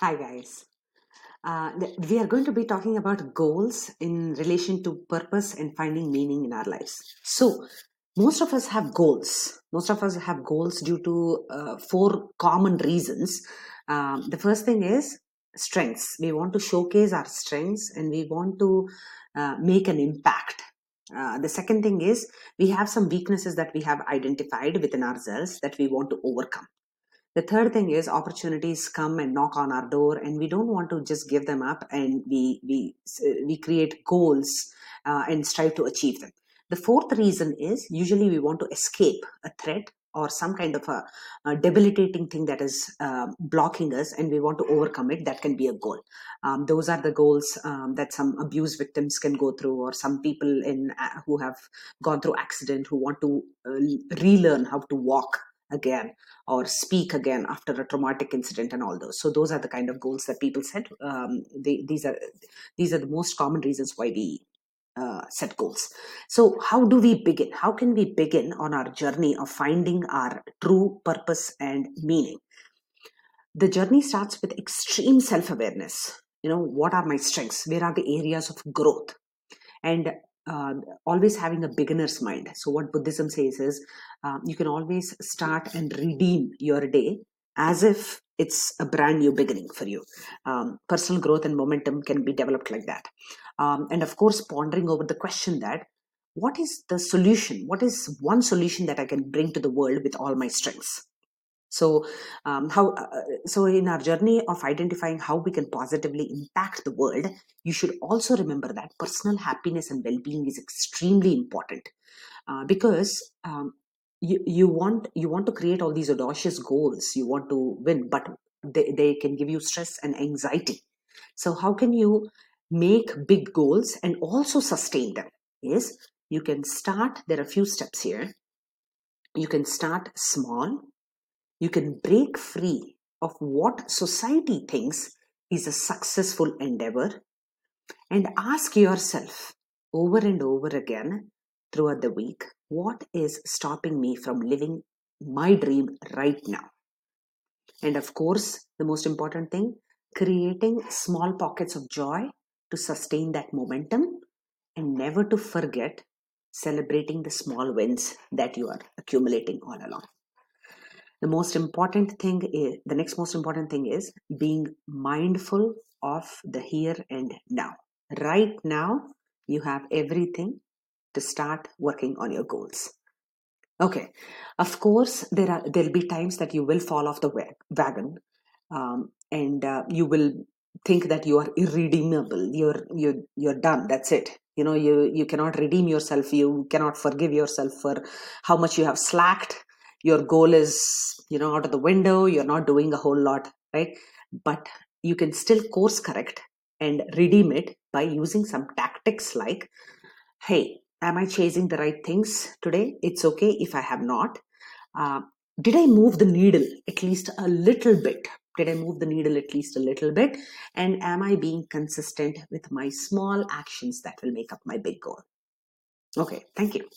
Hi, guys. Uh, we are going to be talking about goals in relation to purpose and finding meaning in our lives. So, most of us have goals. Most of us have goals due to uh, four common reasons. Um, the first thing is strengths. We want to showcase our strengths and we want to uh, make an impact. Uh, the second thing is we have some weaknesses that we have identified within ourselves that we want to overcome the third thing is opportunities come and knock on our door and we don't want to just give them up and we we we create goals uh, and strive to achieve them. The fourth reason is usually we want to escape a threat or some kind of a, a debilitating thing that is uh, blocking us and we want to overcome it. That can be a goal. Um, those are the goals um, that some abuse victims can go through or some people in uh, who have gone through accident who want to uh, relearn how to walk again or speak again after a traumatic incident and all those. So those are the kind of goals that people set. Um, they, these are these are the most common reasons why we uh, set goals. So how do we begin? How can we begin on our journey of finding our true purpose and meaning? The journey starts with extreme self-awareness. You know what are my strengths? Where are the areas of growth? And uh, always having a beginner's mind. So, what Buddhism says is uh, you can always start and redeem your day as if it's a brand new beginning for you. Um, personal growth and momentum can be developed like that. Um, and of course, pondering over the question that what is the solution? What is one solution that I can bring to the world with all my strengths? So, um, how uh, uh, so in our journey of identifying how we can positively impact the world, you should also remember that personal happiness and well-being is extremely important uh, because um, you you want you want to create all these audacious goals, you want to win, but they, they can give you stress and anxiety. So, how can you make big goals and also sustain them? Is you can start. There are a few steps here. You can start small you can break free of what society thinks is a successful endeavor and ask yourself over and over again throughout the week what is stopping me from living my dream right now? And of course, the most important thing creating small pockets of joy to sustain that momentum and never to forget celebrating the small wins that you are accumulating all along the most important thing is the next most important thing is being mindful of the here and now. Right now you have everything to start working on your goals. Okay of course there are there'll be times that you will fall off the wagon um, and uh, you will think that you are irredeemable you're you're you're done that's it. You know you you cannot redeem yourself you cannot forgive yourself for how much you have slacked your goal is you know out of the window you're not doing a whole lot right? But you can still course correct and redeem it by using some tactics like hey am i chasing the right things today? It's okay if i have not. Uh, did i move the needle at least a little bit? Did i move the needle at least a little bit? And am i being consistent with my small actions that will make up my big goal? Okay thank you